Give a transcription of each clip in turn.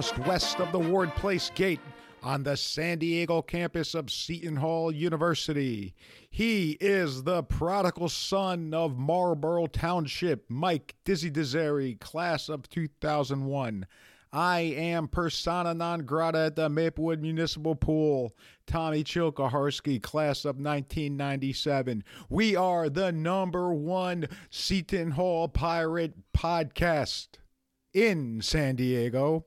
just west of the Ward Place Gate on the San Diego campus of Seton Hall University. He is the prodigal son of Marlboro Township, Mike Dizzy Deseri, class of 2001. I am persona non grata at the Maplewood Municipal Pool. Tommy Chilkaharsky, class of 1997. We are the number one Seton Hall Pirate podcast in San Diego.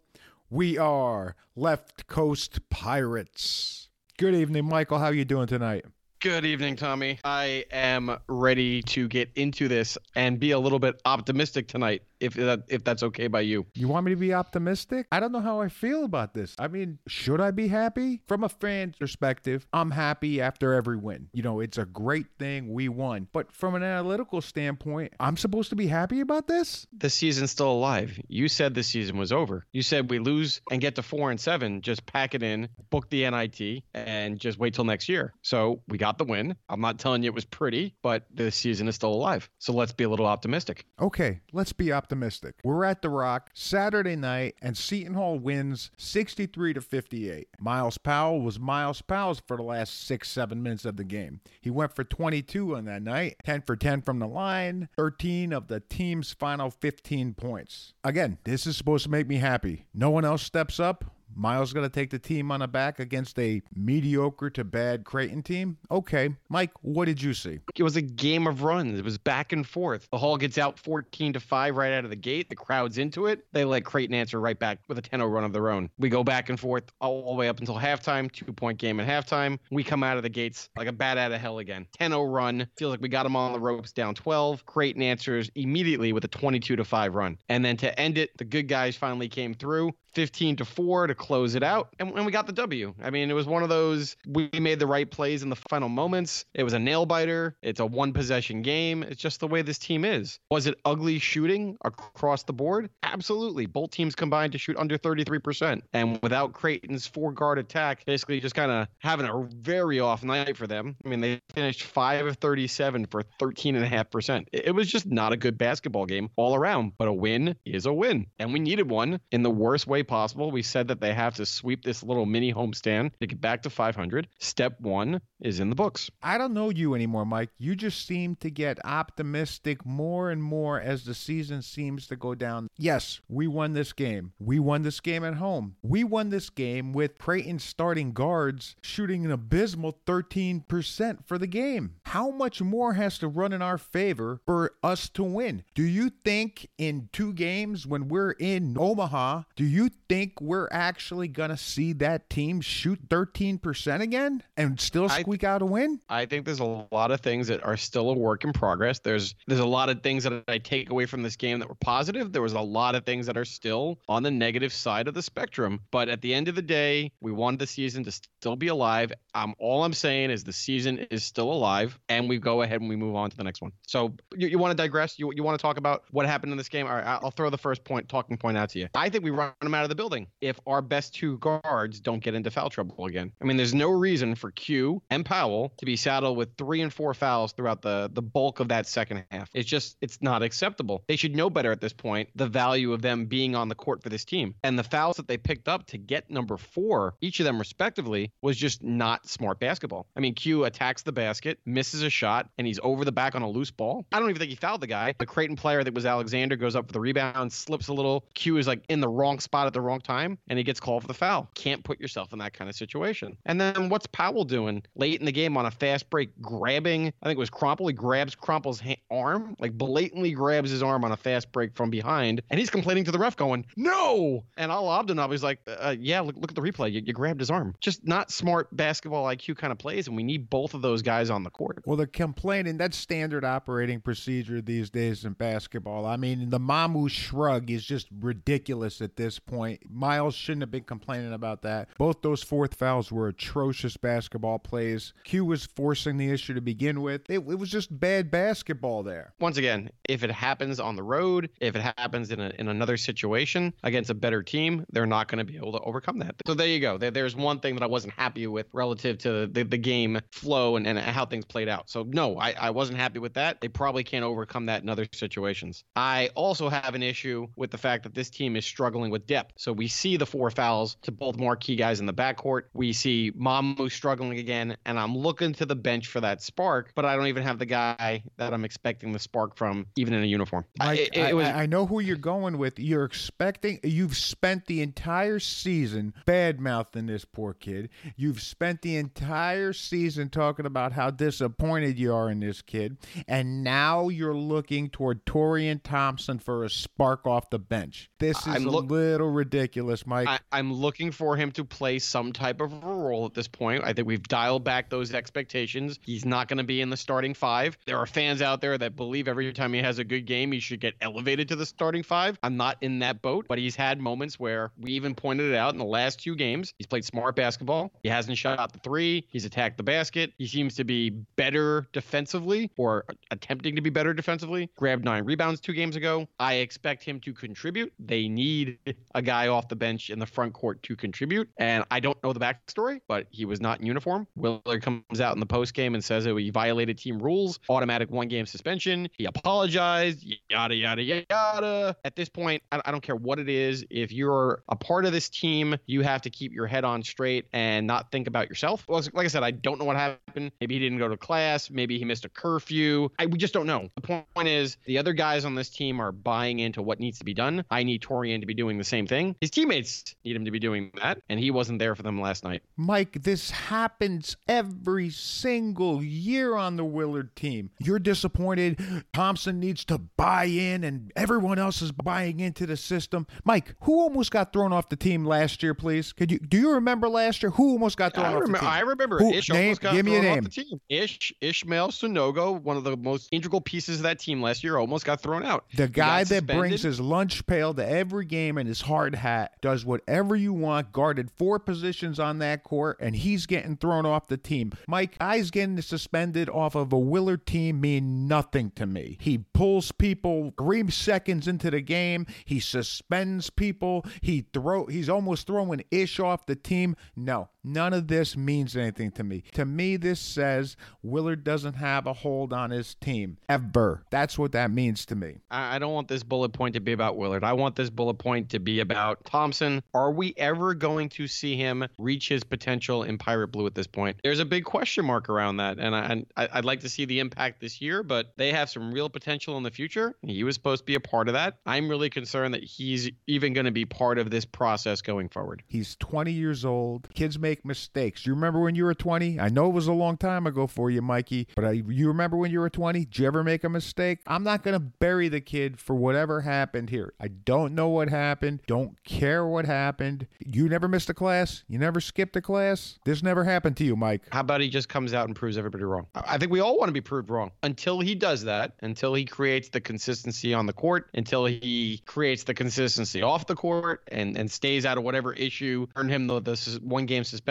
We are Left Coast Pirates. Good evening, Michael. How are you doing tonight? Good evening, Tommy. I am ready to get into this and be a little bit optimistic tonight if that if that's okay by you. You want me to be optimistic? I don't know how I feel about this. I mean, should I be happy? From a fan perspective, I'm happy after every win. You know, it's a great thing we won. But from an analytical standpoint, I'm supposed to be happy about this? The season's still alive. You said the season was over. You said we lose and get to 4 and 7, just pack it in, book the NIT and just wait till next year. So, we got the win. I'm not telling you it was pretty, but the season is still alive. So, let's be a little optimistic. Okay, let's be optimistic optimistic. We're at the Rock Saturday night, and Seton Hall wins 63 to 58. Myles Powell was Myles Powell for the last six, seven minutes of the game. He went for 22 on that night, 10 for 10 from the line, 13 of the team's final 15 points. Again, this is supposed to make me happy. No one else steps up. Myles going to take the team on the back against a mediocre to bad Creighton team? Okay. Mike, what did you see? It was a game of runs. It was back and forth. The Hall gets out 14 to 5 right out of the gate. The crowd's into it. They let Creighton answer right back with a 10 0 run of their own. We go back and forth all the way up until halftime, two point game at halftime. We come out of the gates like a bat out of hell again. 10 0 run. Feels like we got them on the ropes down 12. Creighton answers immediately with a 22 to 5 run. And then to end it, the good guys finally came through. 15 to 4 to close it out and, and, we got the w. I mean it was one of those we made the right plays in the final moments. It was a nail biter. It's a one possession game. It's just the way this team is. Was it ugly shooting across the board? Absolutely. Both teams combined to shoot under 33% and without creighton's four guard attack basically just kind of having a very off night for them. I mean they finished 5 of 37 for 13.5% it, it was just not a good basketball game all around but a win is a win. And we needed one in the worst way possible. We said that they have to sweep this little mini homestand to get back to 500. Step one is in the books. I don't know you anymore, Mike. You just seem to get optimistic more and more as the season seems to go down. Yes, we won this game. We won this game at home. We won this game with Creighton starting guards shooting an abysmal 13% for the game. How much more has to run in our favor for us to win? Do you think in two games when we're in Omaha, do you think we're actually going to see that team shoot 13% again and still squeak I, out a win? I think there's a lot of things that are still a work in progress. There's there's a lot of things that I take away from this game that were positive. There was a lot of things that are still on the negative side of the spectrum. But at the end of the day, we wanted the season to still be alive. Um, all I'm saying is the season is still alive, and we go ahead and we move on to the next one. So you, you want to digress? You you want to talk about what happened in this game? All right, I'll throw the first point talking point out to you. I think we run them out of the building if our best two guards don't get into foul trouble again. I mean, there's no reason for Q and Powell to be saddled with three and four fouls throughout the the bulk of that second half. It's just it's not acceptable. They should know better at this point the value of them being on the court for this team. And the fouls that they picked up to get number four, each of them respectively, was just not smart basketball. I mean, Q attacks the basket, misses a shot, and he's over the back on a loose ball. I don't even think he fouled the guy. The Creighton player that was Alexander goes up for the rebound, slips a little. Q is like in the wrong spot at the wrong time, and he gets called for the foul. Can't put yourself in that kind of situation. And then what's Powell doing late in the game on a fast break, grabbing? I think it was Krampelj. He grabs ha- arm, like blatantly grabs his arm on a fast break from behind, and he's complaining to the ref, going, "No!" And Alaa Abdelnaby is like, uh, "Yeah, look, look at the replay. You, you grabbed his arm. Just not smart basketball IQ kind of plays, and we need both of those guys on the court." Well, the complaining that's standard operating procedure these days in basketball. I mean, the Mamu shrug is just ridiculous at this point. Myles shouldn't have been complaining about that. Both those fourth fouls were atrocious basketball plays. Q was forcing the issue to begin with. It, it was just bad basketball there. Once again, if it happens on the road, if it happens in, a, in another situation against a better team, they're not going to be able to overcome that. So there you go. There, there's one thing that I wasn't happy with relative to the, the game flow and, and how things played out. So no, I, I wasn't happy with that. They probably can't overcome that in other situations. I also have an issue with the fact that this team is struggling with depth. So we see the four fouls to both marquee guys in the backcourt. We see Mamu struggling again, and I'm looking to the bench for that spark, but I don't even have the guy that I'm expecting the spark from, even in a uniform. Mike, I, it, it was, I, I know who you're going with. You're expecting. You've spent the entire season bad mouthing this poor kid. You've spent the entire season talking about how disappointed you are in this kid, and now you're looking toward Taurean Thompson for a spark off the bench. This is I'm a little ridiculous, Mike. I, am looking for him to play some type of a role at this point. I think we've dialed back those expectations. He's not going to be in the starting five. There are fans out there that believe every time he has a good game, he should get elevated to the starting five. I'm not in that boat, but he's had moments where we even pointed it out in the last two games. He's played smart basketball. He hasn't shot out the three. He's attacked the basket. He seems to be better defensively or attempting to be better defensively. Grabbed nine rebounds two games ago. I expect him to contribute. They need a guy off the bench in the front court to contribute. And I don't know the backstory, but he was not in uniform. Willard comes out in the post game and says that he violated team rules, automatic one game suspension. He apologized, yada, yada, yada. At this point, I, don't care what it is. If you're a part of this team, you have to keep your head on straight and not think about yourself. Well, like I said, I don't know what happened. Maybe he didn't go to class. Maybe he missed a curfew. I, we just don't know. The point is, the other guys on this team are buying into what needs to be done. I need Taurean to be doing the same thing. His teammates need him to be doing that, and he wasn't there for them last night. Mike, this happens every single year on the Willard team. You're disappointed. Thompson needs to buy in, and everyone else is buying into the system. Mike, who almost got thrown off the team last year, please? Could you do you remember last year who almost got thrown I off remember, the team? I remember who, Ish name, almost got give me a name. off the team. Ish Ismael Sanogo, one of the most integral pieces of that team last year, almost got thrown out. The guy that brings his lunch pail to every game and his hard hat, does whatever you want, guarded four positions on that court, and he's getting thrown off the team. Mike, guys getting suspended off of a Willard team mean nothing to me. He pulls people three seconds into the game. He suspends people. He throw. He's almost throwing Ish off the team. No, none of this means anything to me. To me, this says Willard doesn't have a hold on his team ever. That's what that means to me. I don't want this bullet point to be about Willard. I want this bullet point to be about Thompson. Are we ever going to see him reach his potential in Pirate Blue at this point? There's a big question mark around that, and I, I'd like to see the impact this year, but they have some real potential in the future. He was supposed to be a part of that. I'm really concerned that he's even going to be part of this process going forward. He's 20 years old. Kids make mistakes. You remember when you were 20? I know it was a long time ago for you, Mikey, but I, you remember when you were 20? Did you ever make a mistake? I'm not going to bury the kid for whatever happened here. I don't know what happened. Don't care what happened. You never missed a class. You never skipped a class. This never happened to you, Mike. How about he just comes out and proves everybody wrong? I think we all want to be proved wrong. Until he does that, until he creates the consistency on the court, until he creates the consistency off the court and, and stays out of whatever issue earned him the, the one game suspension,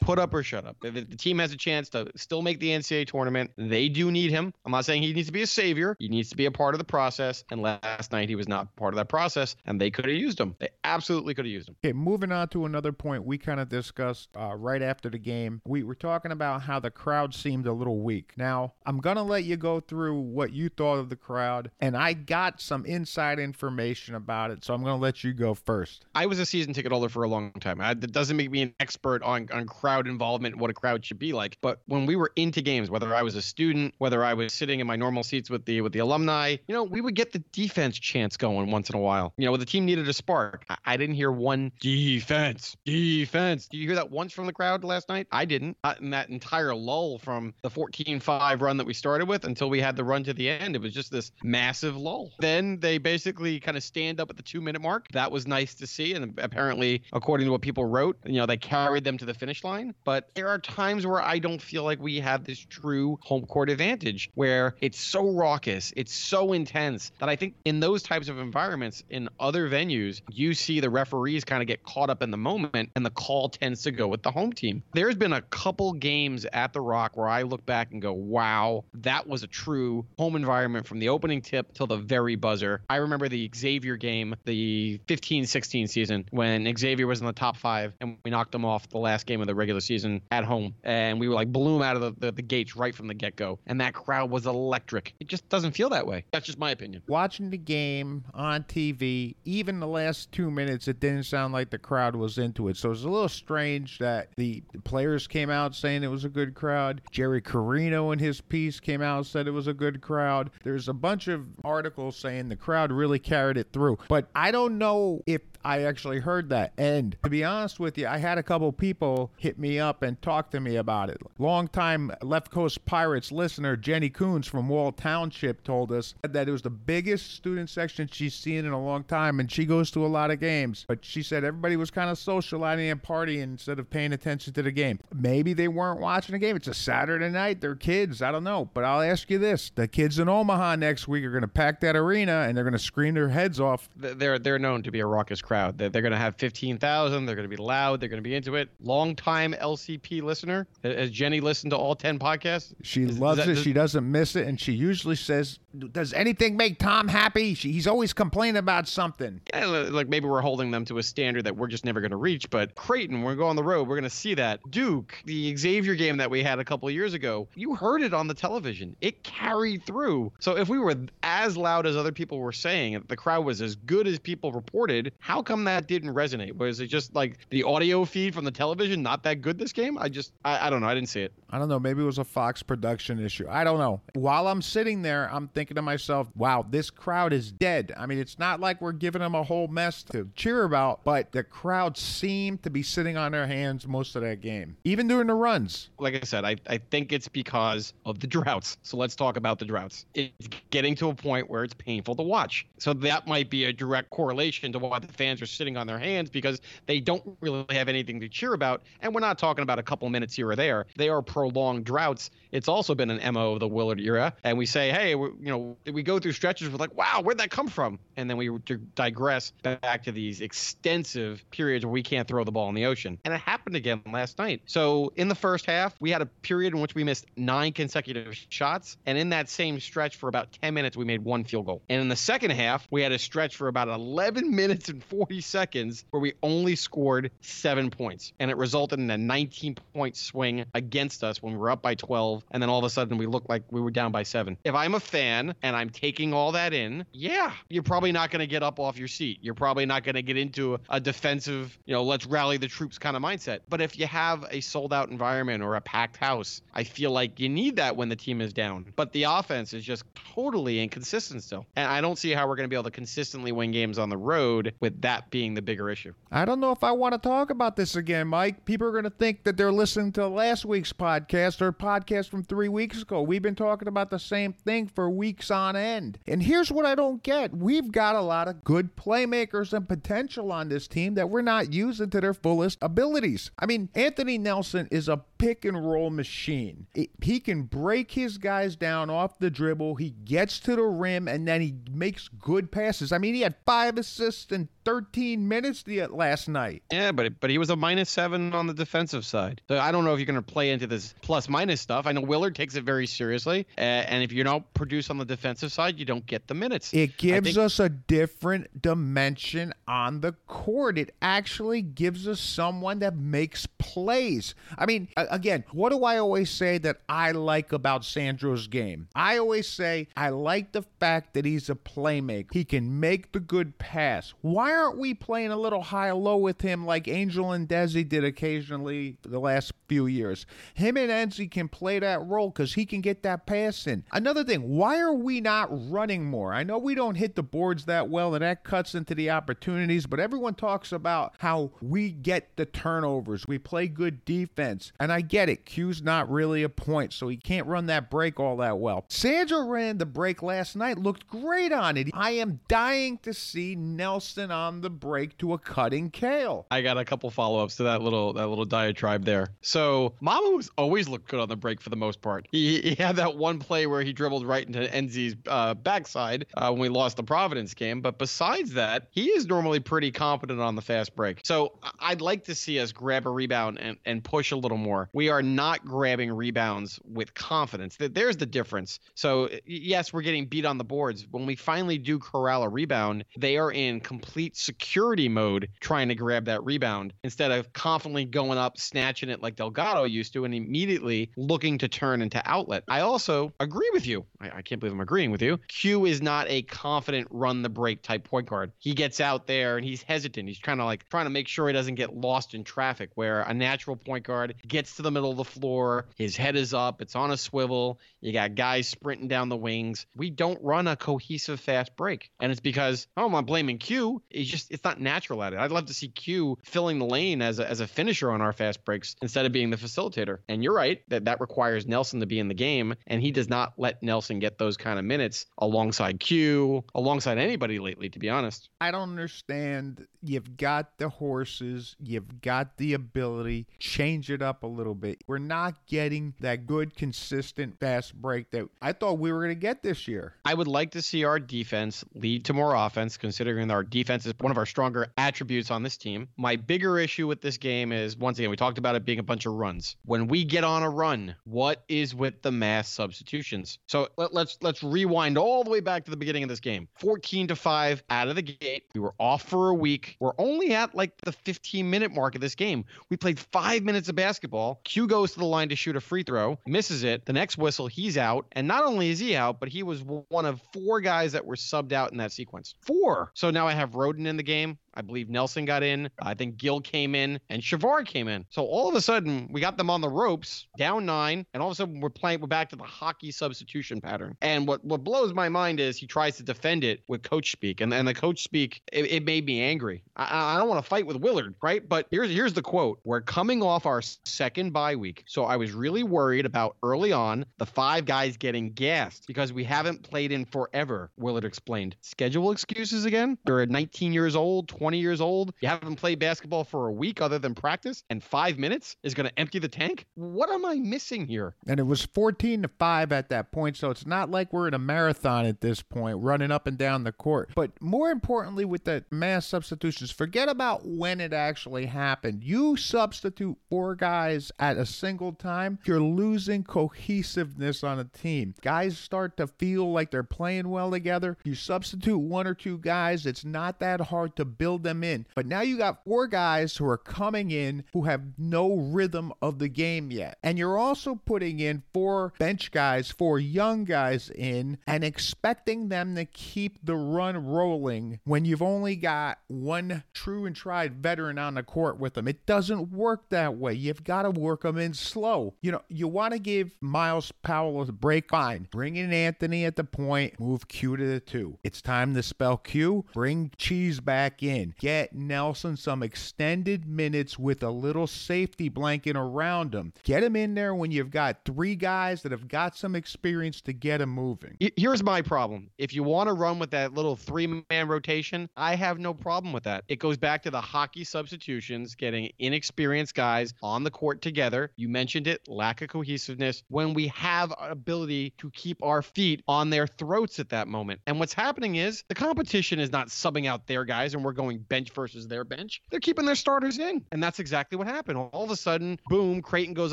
put up or shut up. If the team has a chance to still make the NCAA tournament, they do need him. I'm not saying he needs to be a savior. He needs to be a part of the process. And last night he was not part of that process, and they could have used him. They absolutely could have used him. Okay, moving on to another point we kind of discussed uh, right after the game. We were talking about how the crowd seemed a little weak. Now, I'm going to let you go through what you thought of the crowd, and I got some inside information about it, so I'm going to let you go first. I was a season ticket holder for a long time. I, that doesn't make me an expert on, on crowd involvement, what a crowd should be like. But when we were into games, whether I was a student, whether I was sitting in my normal seats with the with the alumni, you know, we would get the defense chance going once in a while. You know, when the team needed a spark. I, I didn't hear one defense, defense. Did you hear that once from the crowd last night? I didn't. Not in that entire lull from the 14-5 run that we started with until we had the run to the end. It was just this massive lull. Then they basically kind of stand up at the two minute mark. That was nice to see. And apparently, according to what people wrote, you know, they carried them to the finish line. But there are times where I don't feel like we have this true home court advantage where it's so raucous, it's so intense that I think in those types of environments in other venues, you see the referees kind of get caught up in the moment and the call tends to go with the home team. There's been a couple games at the Rock where I look back and go, wow, that was a true home environment from the opening tip till the very buzzer. I remember the Xavier game, the 15 16 season, when Xavier was in the top five and we knocked them off the last last game of the regular season at home, and we were like blew out of the, the, the gates right from the get go, and that crowd was electric. It just doesn't feel that way. That's just my opinion. Watching the game on TV, even the last two minutes, it didn't sound like the crowd was into it. So it was a little strange that the players came out saying it was a good crowd. Jerry Carino in his piece came out said it was a good crowd. There's a bunch of articles saying the crowd really carried it through. But I don't know if I actually heard that. And to be honest with you, I had a couple people hit me up and talk to me about it. Longtime Left Coast Pirates listener Jenny Coons from Wall Township told us that it was the biggest student section she's seen in a long time, and she goes to a lot of games. But she said everybody was kind of socializing and partying instead of paying attention to the game. Maybe they weren't watching the game. It's a Saturday night. They're kids. I don't know. But I'll ask you this: the kids in Omaha next week are going to pack that arena and they're going to scream their heads off. They're they're known to be a raucous crowd. They're, they're going to have 15,000. They're going to be loud. They're going to be into it. Long-time LCP listener. Has Jenny listened to all 10 podcasts? She is, loves that, it. Does, she doesn't miss it. And she usually says, Does anything make Tom happy? She, he's always complaining about something. Yeah, like maybe we're holding them to a standard that we're just never going to reach. But Creighton, we're going go on the road. We're going to see that. Duke, the Xavier game that we had a couple of years ago, you heard it on the television. It carried through. So if we were as loud as other people were saying, the crowd was as good as people reported, how come that didn't resonate? Was it just like the audio feed from the television not that good this game? I just, I, I don't know. I didn't see it. I don't know. Maybe it was a Fox production issue. I don't know. While I'm sitting there, I'm thinking to myself, wow, this crowd is dead. I mean, it's not like we're giving them a whole mess to cheer about, but the crowd seemed to be sitting on their hands most of that game, even during the runs. Like I said, I, I think it's because of the droughts. So let's talk about the droughts. It's getting to a point where it's painful to watch. So that might be a direct correlation to why the fans are sitting on their hands because they don't really have anything to cheer about. And we're not talking about a couple minutes here or there. They are prolonged droughts. It's also been an MO of the Willard era. And we say, hey, you know, we go through stretches with like, wow, where'd that come from? And then we digress back to these extensive periods where we can't throw the ball in the ocean. And it happened again last night. So in the first half, we had a period in which we missed nine consecutive shots. And in that same stretch for about 10 minutes, we made one field goal. And in the second half, we had a stretch for about 11 minutes and 40 seconds where we only scored seven points. And it resulted in a 19 point swing against us when we were up by 12. And then all of a sudden we looked like we were down by seven. If I'm a fan and I'm taking all that in, yeah, you're probably not going to get up off your seat. You're probably not going to get into a defensive, you know, let's rally the troops kind of mindset. But if you have a sold out environment or a packed house, I feel like you need that when the team is down. But the offense is just totally inconsistent still. And I don't see how we're going to be able to consistently win games on the road with that being the bigger issue. I don't know if I want to talk about this again, Mike. People are going to think that they're listening to last week's podcast or podcast from three weeks ago. We've been talking about the same thing for weeks on end. And here's what I don't get we've got a lot of good playmakers and potential on this team that we're not using to their fullest abilities. I mean, Anthony Nelson is a pick and roll machine. He can break his guys down off the dribble. He gets to the rim and then he makes good passes. I mean, he had five assists in 13 minutes the, last night. Yeah, but but he was a minus seven on the defensive side. So I don't know if you're going to play into this plus minus stuff. I know Willard takes it very seriously, uh, and if you don't produce on the defensive side, you don't get the minutes. It gives think- us a different dimension on the court. It actually gives us someone that makes plays. I mean, again, what do I always say that I like about Sandro's game? I always say I like the fact that he's a playmaker. He can make the good pass. Why aren't we playing a little high low with him like Angel and Desi did occasionally the last few years? Him and Nzei can play that role because he can get that pass in. Another thing, why are we not running more? I know we don't hit the boards that well and that cuts into the opportunities, but everyone talks about how we get the turnovers. We play good defense. And I get it. Q's not really a point, so he can't run that break all that well. Sandro ran the break last night, looked great on it. I am dying to see Nelson on the break to a cutting Cale. I got a couple follow-ups to that little that little diatribe there. So Mamu's always looked good on the break for the most part. He, he had that one play where he dribbled right into Nzei's uh, backside uh, when we lost the Providence game. But besides that, he is normally pretty competent on the fast break. So I'd like to see us grab a rebound and, and push a little more. We are not grabbing rebounds with confidence. There's the difference. So yes, we're getting beat on the boards. When we finally do corral a rebound, they are in complete security mode trying to grab that rebound instead of confidently going up, snatching it like Delgado used to, and immediately looking to turn into outlet. I also agree with you. I, I can't believe I'm agreeing with you. Q is not a confident run the break type point guard. He gets out there and he's hesitant. He's trying to like trying to make sure he doesn't get lost in traffic. Where a natural point guard gets to the middle of the floor, his head is up, it's on a swivel. You got guys sprinting down the wings. We don't run a cohesive fast break, and it's because oh, I'm blaming Q. It's just it's not natural at it. I'd love to see Q filling the lane as a, as a finisher on our fast breaks instead of being the facilitator. And you're right that that requires Nelson to be in the game, and he does not let Nelson get those kind of minutes alongside Q, alongside anybody lately, to be honest. I don't understand. You've got the horses, you've got the ability. Change it up a little bit. We're not getting that good, consistent fast break that I thought we were going to get this year. I would like to see our defense lead to more offense, considering our defense is one of our stronger attributes on this team. My bigger issue with this game is once again, we talked about it being a bunch of runs. When we get on a run, what is with the mass substitutions? So let, let's let's rewind all the way back to the beginning of this game. 14 to 5 out of the gate. We were off for a week. We're only at like the 15 minute mark of this game. We played five minutes of basketball. Q goes to the line to shoot a free throw, misses it. The next whistle, he's out. And not only is he out, but he was one of four guys that were subbed out in that sequence. Four. So now I have Rhoden in the game. I believe Nelson got in. I think Gill came in and Shavar came in. So all of a sudden, we got them on the ropes, down nine, and all of a sudden we're playing. We're back to the hockey substitution pattern. And what what blows my mind is he tries to defend it with coach speak, and and the coach speak it, it made me angry. I, I don't want to fight with Willard, right? But here's here's the quote: We're coming off our second bye week, so I was really worried about early on the five guys getting gassed because we haven't played in forever. Willard explained. Schedule excuses again. You're 19 years old, 20 20 years old, you haven't played basketball for a week other than practice, and five minutes is going to empty the tank? What am I missing here? And it was 14 to 5 at that point, so it's not like we're in a marathon at this point, running up and down the court. But more importantly, with the mass substitutions, forget about when it actually happened. You substitute four guys at a single time, you're losing cohesiveness on a team. Guys start to feel like they're playing well together. You substitute one or two guys, it's not that hard to build them in. But now you got four guys who are coming in who have no rhythm of the game yet. And you're also putting in four bench guys, four young guys in, and expecting them to keep the run rolling when you've only got one true and tried veteran on the court with them. It doesn't work that way. You've got to work them in slow. You know, you want to give Myles Powell a break, fine. Bring in Anthony at the point, move Q to the two. It's time to spell Q, bring Cheese back in. Get Nelson some extended minutes with a little safety blanket around him. Get him in there when you've got three guys that have got some experience to get him moving. Here's my problem. If you want to run with that little three man rotation, I have no problem with that. It goes back to the hockey substitutions, getting inexperienced guys on the court together. You mentioned it, lack of cohesiveness when we have ability to keep our feet on their throats at that moment. And what's happening is the competition is not subbing out their guys and we're going bench versus their bench. They're keeping their starters in. And that's exactly what happened. All of a sudden, boom, Creighton goes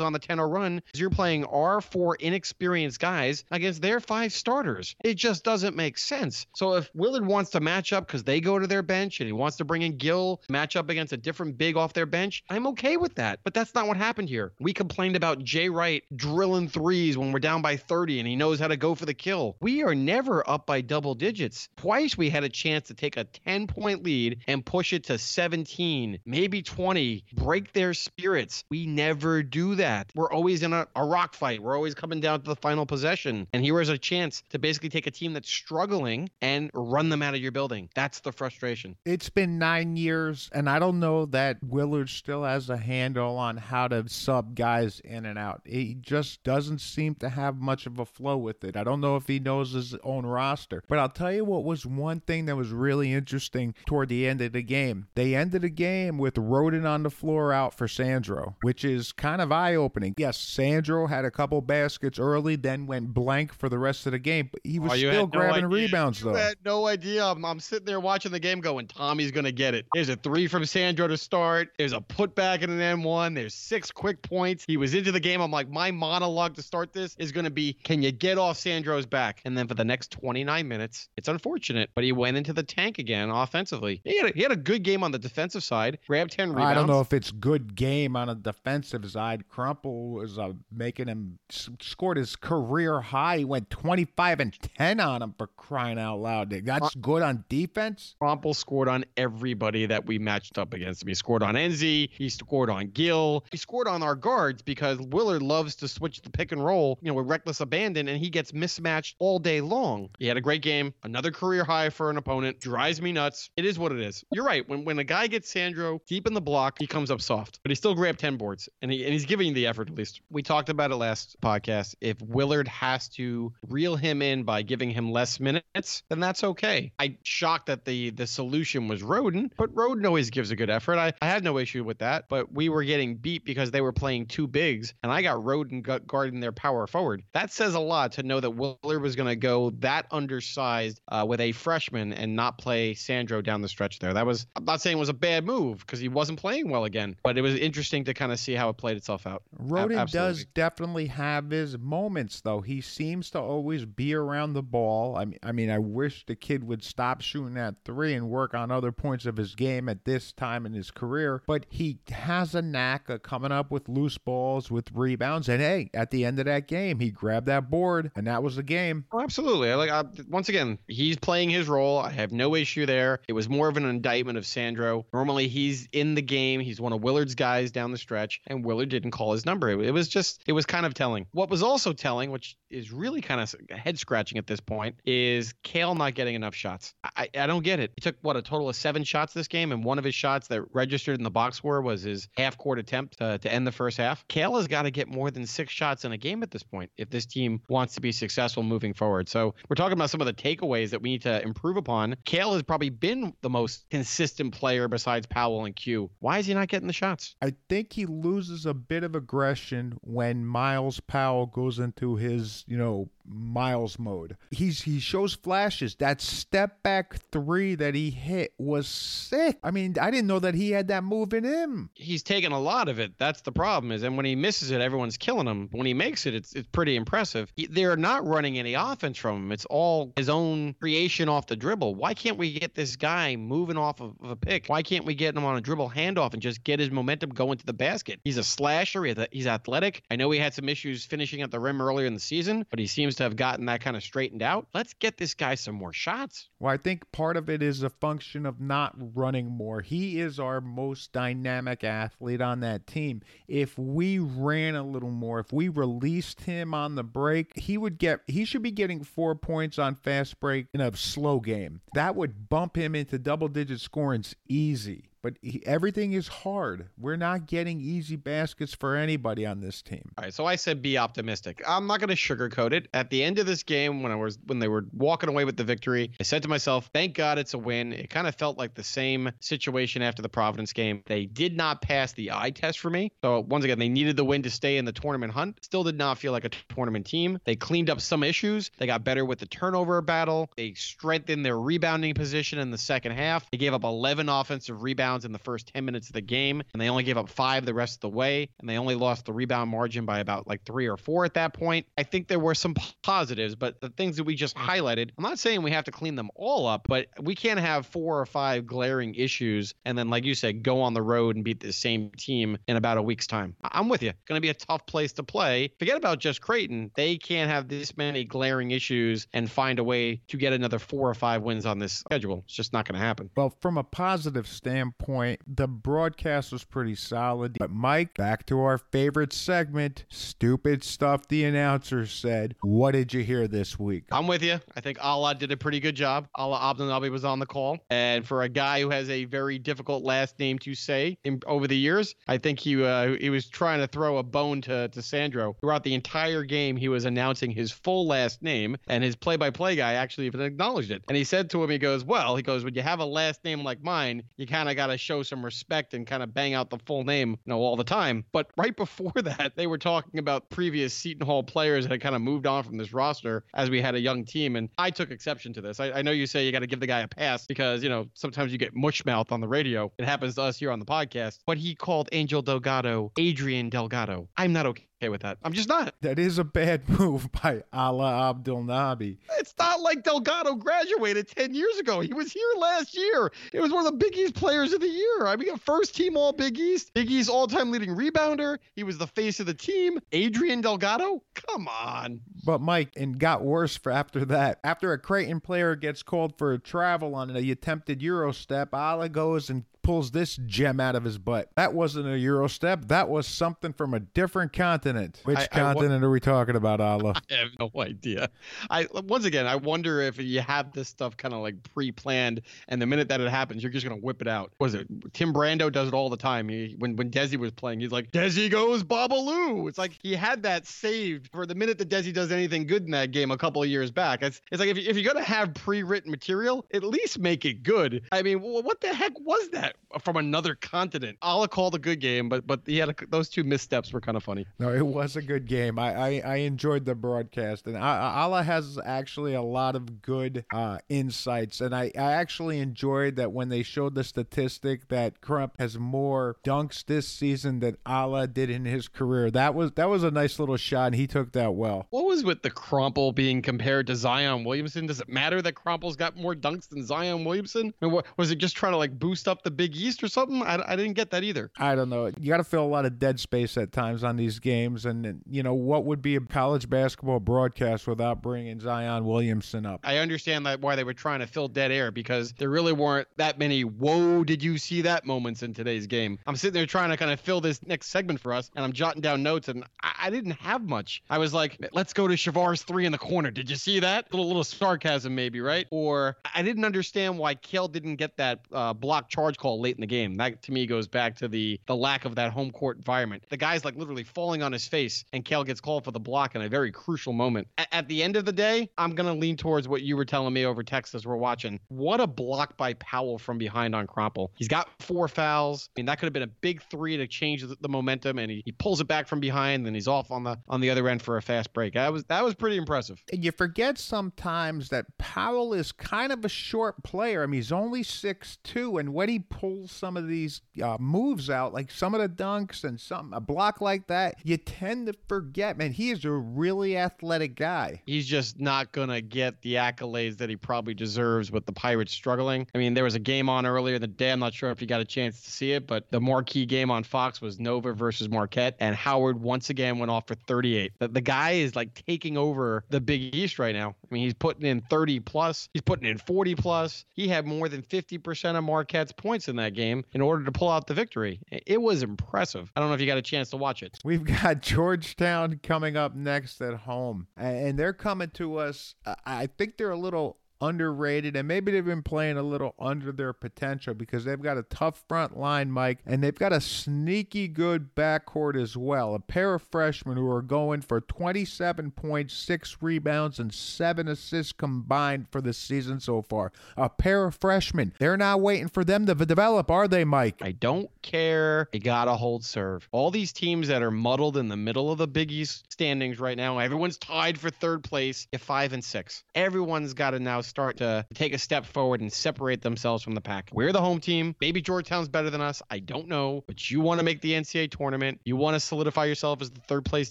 on the 10 0 run. You're playing our four inexperienced guys against their five starters. It just doesn't make sense. So if Willard wants to match up because they go to their bench and he wants to bring in Gill, match up against a different big off their bench, I'm okay with that. But that's not what happened here. We complained about Jay Wright drilling threes when we're down by 30 and he knows how to go for the kill. We are never up by double digits. Twice we had a chance to take a 10 point lead and push it to 17, maybe 20, break their spirits. We never do that. We're always in a, a rock fight. We're always coming down to the final possession. And here was a chance to basically take a team that's struggling and run them out of your building. That's the frustration. It's been nine years, and I don't know that Willard still has a handle on how to sub guys in and out. He just doesn't seem to have much of a flow with it. I don't know if he knows his own roster. But I'll tell you what was one thing that was really interesting toward the end of the game. They ended the game with Rhoden on the floor out for Sandro, which is kind of eye opening. Yes, Sandro had a couple baskets early, then went blank for the rest of the game, but he was oh, still grabbing no rebounds, though. You had no idea. I'm, I'm sitting there watching the game going, Tommy's going to get it. There's a three from Sandro to start. There's a putback in an M1. There's six quick points. He was into the game. I'm like, my monologue to start this is going to be, can you get off Sandro's back? And then for the next 29 minutes, it's unfortunate, but he went into the tank again offensively. He had a, he had a good game on the defensive side. Grabbed ten rebounds. I don't know if it's good game on a defensive side. Krampelj was uh, making him scored his career high. He went 25 and 10 on him for crying out loud. That's good on defense. Krampelj scored on everybody that we matched up against him. He scored on Nzei, He scored on Gill. He scored on our guards because Willard loves to switch the pick and roll, you know, with reckless abandon, and he gets mismatched all day long. He had a great game. Another career high for an opponent. Drives me nuts. It is what it is. You're right. When when a guy gets Sandro deep in the block, he comes up soft, but he still grabbed 10 boards, and he and he's giving the effort at least. We talked about it last podcast. If Willard has to reel him in by giving him less minutes, then that's okay. I shocked that the the solution was Rhoden, but Rhoden always gives a good effort. I, I had no issue with that, but we were getting beat because they were playing two bigs, and I got Rhoden guarding their power forward. That says a lot to know that Willard was going to go that undersized uh, with a freshman and not play Sandro down the stretch there. That was, I'm not saying it was a bad move because he wasn't playing well again, but it was interesting to kind of see how it played itself out. Rhoden does definitely have his moments, though. He seems to always be around the ball. I mean, I mean, I wish the kid would stop shooting that three and work on other points of his game at this time in his career. But he has a knack of coming up with loose balls, with rebounds, and hey, at the end of that game, he grabbed that board, and that was the game. Oh, absolutely. Like I, once again, he's playing his role. I have no issue there. It was more of an indictment of Sandro. Normally, he's in the game. He's one of Willard's guys down the stretch, and Willard didn't call his number. It, it was just, it was kind of telling. What was also telling, which is really kind of head scratching at this point, is Cale not getting enough shots. I, I don't get it. He took what a total of seven shots this game, and one of his shots that registered in the box score was his half court attempt to, to end the first half. Cale has got to get more than six shots in a game at this point if this team wants to be successful moving forward. So we're talking about some of the takeaways that we need to improve upon. Cale has probably been the most consistent player besides Powell and Q. Why is he not getting the shots? I think he loses a bit of aggression when Myles Powell goes into his, you know, Myles mode. He's he shows flashes. That step back three that he hit was sick. I mean, I didn't know that he had that move in him. He's taken a lot of it. That's the problem. Is and when he misses it, everyone's killing him. When he makes it, it's it's pretty impressive. They're not running any offense from him. It's all his own creation off the dribble. Why can't we get this guy moving off of, of a pick? Why can't we get him on a dribble handoff and just get his momentum going to the basket? He's a slasher. He's athletic. I know he had some issues finishing at the rim earlier in the season, but he seems to have gotten that kind of straightened out. Let's get this guy some more shots. Well, I think part of it is a function of not running more. He is our most dynamic athlete on that team. If we ran a little more, if we released him on the break, he would get he should be getting 4 points on fast break in a slow game. That would bump him into double digit scorings easy but he, everything is hard. We're not getting easy baskets for anybody on this team. All right, so I said be optimistic. I'm not going to sugarcoat it. At the end of this game, when I was when they were walking away with the victory, I said to myself, "Thank God it's a win." It kind of felt like the same situation after the Providence game. They did not pass the eye test for me. So once again, they needed the win to stay in the tournament hunt. Still did not feel like a tournament team. They cleaned up some issues. They got better with the turnover battle. They strengthened their rebounding position in the second half. They gave up 11 offensive rebounds rebounds in the first 10 minutes of the game, and they only gave up five the rest of the way, and they only lost the rebound margin by about like three or four at that point. I think there were some positives, but the things that we just highlighted, I'm not saying we have to clean them all up, but we can't have four or five glaring issues and then, like you said, go on the road and beat the same team in about a week's time. I'm with you. Going to be a tough place to play. Forget about just Creighton. They can't have this many glaring issues and find a way to get another four or five wins on this schedule. It's just not going to happen. Well, from a positive standpoint, point, the broadcast was pretty solid. But Mike, back to our favorite segment, stupid stuff the announcer said. What did you hear this week? I'm with you. I think Alaa did a pretty good job. Alaa Abdelnaby was on the call. And for a guy who has a very difficult last name to say in, over the years, I think he uh, he was trying to throw a bone to, to Sandro. Throughout the entire game, he was announcing his full last name, and his play-by-play guy actually even acknowledged it. And he said to him, he goes, well, he goes, when you have a last name like mine, you kind of got to show some respect and kind of bang out the full name, you know, all the time. But right before that, they were talking about previous Seton Hall players that had kind of moved on from this roster as we had a young team. And I took exception to this. I, I know you say you got to give the guy a pass because, you know, sometimes you get mush mouth on the radio. It happens to us here on the podcast. But he called Angel Delgado Adrian Delgado. I'm not okay okay with that. I'm just not. That is a bad move by Alaa Abdelnaby. It's not like Delgado graduated 10 years ago. He was here last year. It was one of the Big East players of the year. I mean, a first team All Big East, Big East all time leading rebounder. He was the face of the team. Adrian Delgado? Come on. But Mike, and got worse for after that. After a Creighton player gets called for a travel on the attempted Euro step, Alaa goes and pulls this gem out of his butt. That wasn't a Euro step. That was something from a different continent. Which I- I continent are we talking about, Alaa? I have no idea. I once again, I wonder if you have this stuff kind of like pre-planned, and the minute that it happens, you're just gonna whip it out. Was it Tim Brando does it all the time? He, when when Desi was playing, he's like Desi goes Babalu. It's like he had that saved for the minute that Desi does anything good in that game a couple of years back. It's it's like if, you, if you're gonna have pre-written material, at least make it good. I mean, what the heck was that from another continent? Alaa called a good game, but but he had a, those two missteps were kind of funny. No, it was a good game. I, I, I enjoyed the broadcast, and Alaa has actually a lot of good uh, insights. And I, I actually enjoyed that when they showed the statistic that Crump has more dunks this season than Alaa did in his career. That was that was a nice little shot, and he took that well. What was with the Krampelj being compared to Zion Williamson? Does it matter that Krampelj's got more dunks than Zion Williamson? And what, was it just trying to like boost up the Big East or something? I, I didn't get that either. I don't know. You got to fill a lot of dead space at times on these games, and you know what would be a college basketball broadcast without bringing Zion Williamson up? I understand that why they were trying to fill dead air because there really weren't that many whoa did you see that moments in today's game. I'm sitting there trying to kind of fill this next segment for us and I'm jotting down notes and I, I didn't have much. I was like, let's go to Shavar's three in the corner. Did you see that? Little little sarcasm maybe, right? Or I didn't understand why Cale didn't get that uh, block charge call late in the game. That to me goes back to the the lack of that home court environment. The guy's like literally falling on his face and Cale gets called for the block in a very crucial moment. A- at the end of the day, I'm gonna lean towards what you were telling me over text as we're watching. What a block by Powell from behind on Krampelj. He's got four fouls. I mean, that could have been a big three to change the, the momentum, and he, he pulls it back from behind, and he's off on the on the other end for a fast break. That was that was pretty impressive. And you forget sometimes that Powell is kind of a short player. I mean, he's only six two, and when he pulls some of these uh, moves out, like some of the dunks and some a block like that, you tend to forget. Man, he is a really athletic guy. He's just not gonna get the accolades that he probably deserves with the Pirates struggling. I mean, there was a game on earlier in the day. I'm not sure if you got a chance to see it, but the marquee game on Fox was Nova versus Marquette, and Howard once again went off for 38. The, the guy is like taking over the Big East right now. I mean, he's putting in 30 plus, he's putting in 40 plus. He had more than 50% of Marquette's points in that game in order to pull out the victory. It- was impressive. I don't know if you got a chance to watch it. We've got Georgetown coming up next at home, and they're coming to us. I think they're a little underrated and maybe they've been playing a little under their potential because they've got a tough front line mike and they've got a sneaky good backcourt as well a pair of freshmen who are going for 27.6 rebounds and 7 assists combined for the season so far a pair of freshmen they're not waiting for them to develop are they mike I don't care. They gotta hold serve. All these teams that are muddled in the middle of the Big East standings right now, everyone's tied for third place at five and six. Everyone's got to now start to take a step forward and separate themselves from the pack. We're the home team. Maybe Georgetown's better than us. I don't know, but you want to make the NCAA tournament. You want to solidify yourself as the third place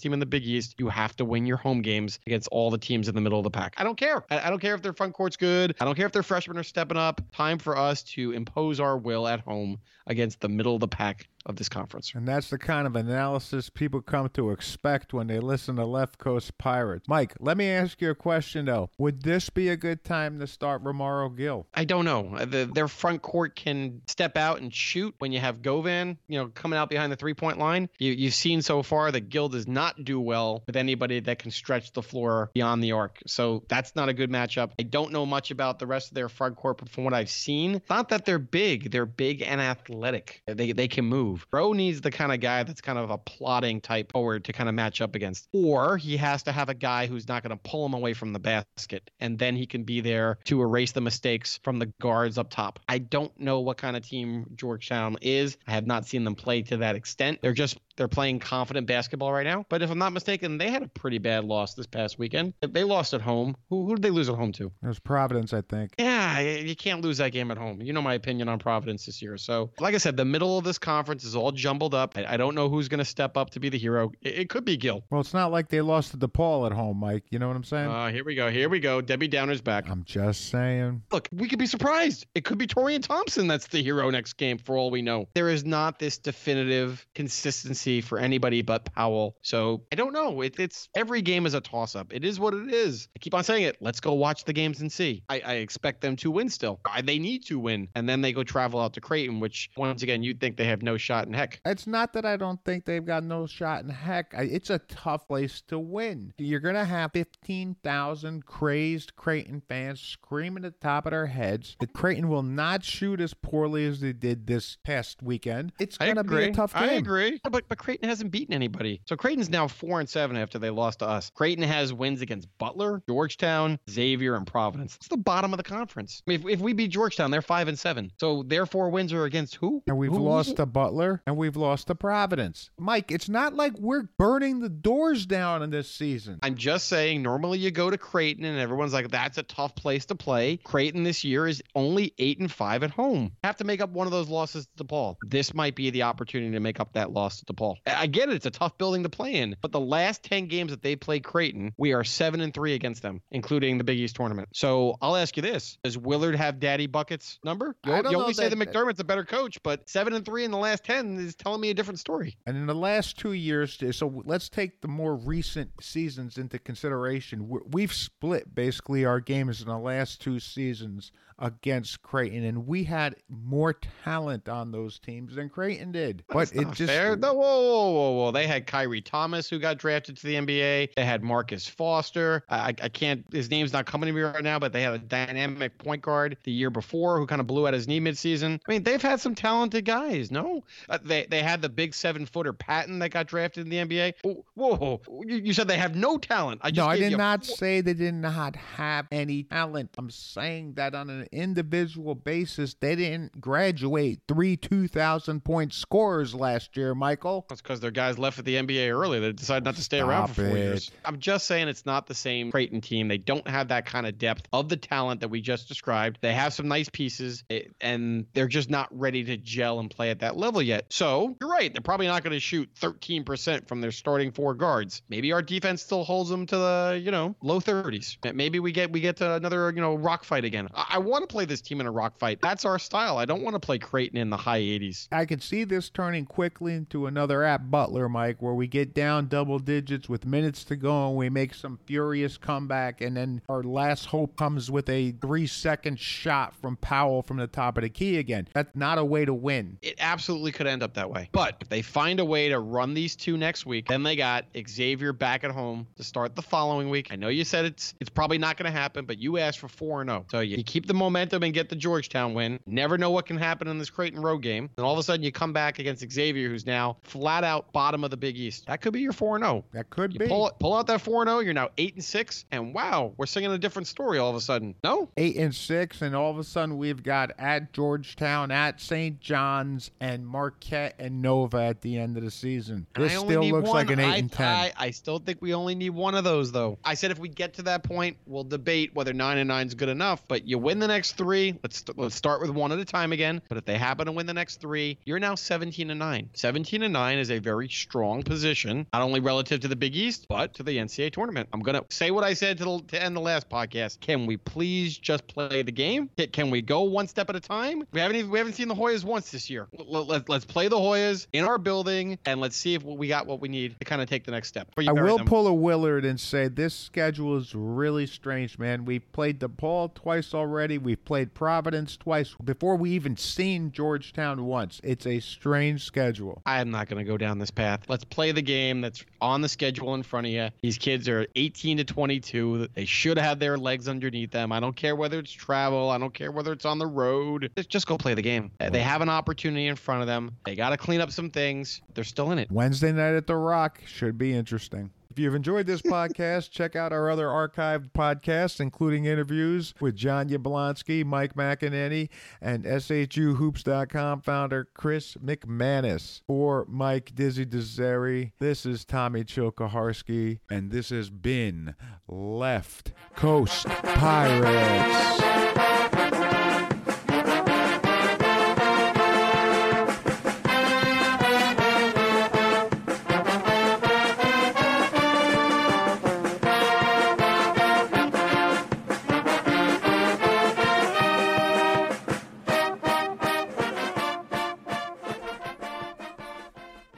team in the Big East. You have to win your home games against all the teams in the middle of the pack. I don't care. I, I don't care if their front court's good. I don't care if their freshmen are stepping up. Time for us to impose our will at home against the middle of the pack of this conference. And that's the kind of analysis people come to expect when they listen to Left Coast Pirates. Mike, let me ask you a question though. Would this be a good time to start Romaro Gill? I don't know. Uh, The, their front court can step out and shoot when you have Govan, you know, coming out behind the three point line. You, you've seen so far that Gill does not do well with anybody that can stretch the floor beyond the arc. So that's not a good matchup. I don't know much about the rest of their front court, but from what I've seen, it's not that they're big. They're big and athletic. They, they can move. Bro needs the kind of guy that's kind of a plotting type forward to kind of match up against. Or he has to have a guy who's not going to pull him away from the basket. And then he can be there to erase the mistakes from the guards up top. I don't know what kind of team Georgetown is. I have not seen them play to that extent. They're just they're playing confident basketball right now. But if I'm not mistaken, they had a pretty bad loss this past weekend. They lost at home. Who, who did they lose at home to? It was Providence, I think. Yeah, ah, you can't lose that game at home. You know my opinion on Providence this year. So, like I said, the middle of this conference is all jumbled up. I, I don't know who's going to step up to be the hero. It, it, could be Gill. Well, it's not like they lost to DePaul at home, Mike. You know what I'm saying? Uh, here we go. Here we go. Debbie Downer's back. I'm just saying. Look, we could be surprised. It could be Taurean Thompson that's the hero next game, for all we know. There is not this definitive consistency for anybody but Powell. So I don't know. It, it's every game is a toss up. It is what it is. I keep on saying it. Let's go watch the games and see. I, I expect them to win still. I, they need to win. And then they go travel out to Creighton, which once again, you'd think they have no shot in heck. It's not that I don't think they've got no shot in heck. I, it's a tough place to win. You're going to have 15,000 crazed Creighton fans screaming at the top of their heads that Creighton will not shoot as poorly as they did this past weekend. It's going to be a tough game. I agree. But, but Creighton hasn't beaten anybody. So Creighton's now 4 and 7 after they lost to us. Creighton has wins against Butler, Georgetown, Xavier, and Providence. It's the bottom of the conference. I mean, if, if we beat Georgetown, they're 5 and 7. So their four wins are against who? And we've who? lost to Butler and we've lost to Providence. Mike, it's not like we're burning the doors down in this season. I'm just saying, normally you go to Creighton and everyone's like, that's a tough place to play. Creighton this year is only 8 and 5 at home. Have to make up one of those losses to DePaul. This might be the opportunity to make up that loss to DePaul. I get it, it's a tough building to play in, but the last 10 games that they played Creighton, we are 7 and 3 against them, including the Big East tournament. So I'll ask you this Does Willard have Daddy Buckets number? You, you only say that, that McDermott's a better coach, but 7 and 3 in the last 10 is telling me a different story. And in the last two years, so let's take the more recent seasons into consideration. We've split basically our games in the last two seasons against Creighton, and we had more talent on those teams than Creighton did. That's but it just fair. No, whoa, whoa, whoa, whoa! They had Khyri Thomas who got drafted to the NBA. They had Marcus Foster. I, I can't. His name's not coming to me right now, but they had a dynamic point guard the year before who kind of blew out his knee midseason. I mean, they've had some talented guys. No, uh, they they had the big seven footer Patton that got drafted in the NBA. Whoa, whoa. You, you said they have no talent. I no, I did not four. say they did not have any talent. I'm saying that on an individual basis, they didn't graduate three 2,000 point scorers last year, Michael. That's because their guys left at the NBA early. They decided not to stay Stop around for four it. years. I'm just saying it's not the same Creighton team. They don't have that kind of depth of the talent that we just described. They have some nice pieces, eh, and they're just not ready to gel and play at that level yet. So you're right. They're probably not going to shoot 13% from their starting four guards. Maybe our defense still holds them to the, you know, low 30s. Maybe we get we get to another, you know, rock fight again. I, I want to play this team in a rock fight. That's our style. I don't want to play Creighton in the high 80s. I could see this turning quickly into another at Butler, Mike, where we get down double digits with minutes to go and we make some furious comeback, and then our last hope comes with a three second shot from Powell from the top of the key again. That's not a way to win. It absolutely could end up that way. But if they find a way to run these two next week, then they got Xavier back at home to start the following week. I know you said it's it's probably not going to happen, but you asked for 4 0. So you, you keep the momentum and get the Georgetown win. Never know what can happen in this Creighton road game. And all of a sudden you come back against Xavier, who's now flat out bottom of the Big East. That could be your 4 0. That could you be. Pull, pull out that 4 0, you're now 8 and 6. And wow, we're singing a different story all of a sudden. No? 8 and 6. And all of a sudden we've got at Georgetown, at St. John's, and Marquette and Nova at the end of the season. This still looks one. like an 8 I, and 10. I, I still think we only need one of those, though. I said if we get to that point, we'll debate whether 9 and 9 is good enough. But you win the next three. Let's, let's start with one at a time again. But if they happen to win the next three, you're now 17 and 9. 17 and 9 is a very strong position, not only relative to the Big East, but to the NCAA tournament. I'm going to say what I said to, the, to end the last podcast. Can we please just play the game? Can we go one step at a time? We haven't even, we haven't seen the Hoyas once this year. Let, let, let's play the Hoyas in our building and let's see if we got what we need to kind of take the next step. I will them. pull a Willard and say this schedule is really strange, man. We've played DePaul twice already. We've played Providence twice before we even seen Georgetown once. It's a strange schedule. I am not going to go down this path. Let's play the game that's on the schedule in front of you. These kids are 18 to 22. They should have their legs underneath them. I don't care whether it's travel. I don't care whether it's on the road. Just go play the game. They have an opportunity in front of them. They got to clean up some things. They're still in it. Wednesday night at the Rock should be interesting. If you've enjoyed this podcast, check out our other archived podcasts, including interviews with John Yablonsky, Mike McEnany, and SHUHoops.com founder Chris McManus. For Mike Dizzy Deseri, this is Tommy Chilkaharsky, and this has been Left Coast Pirates.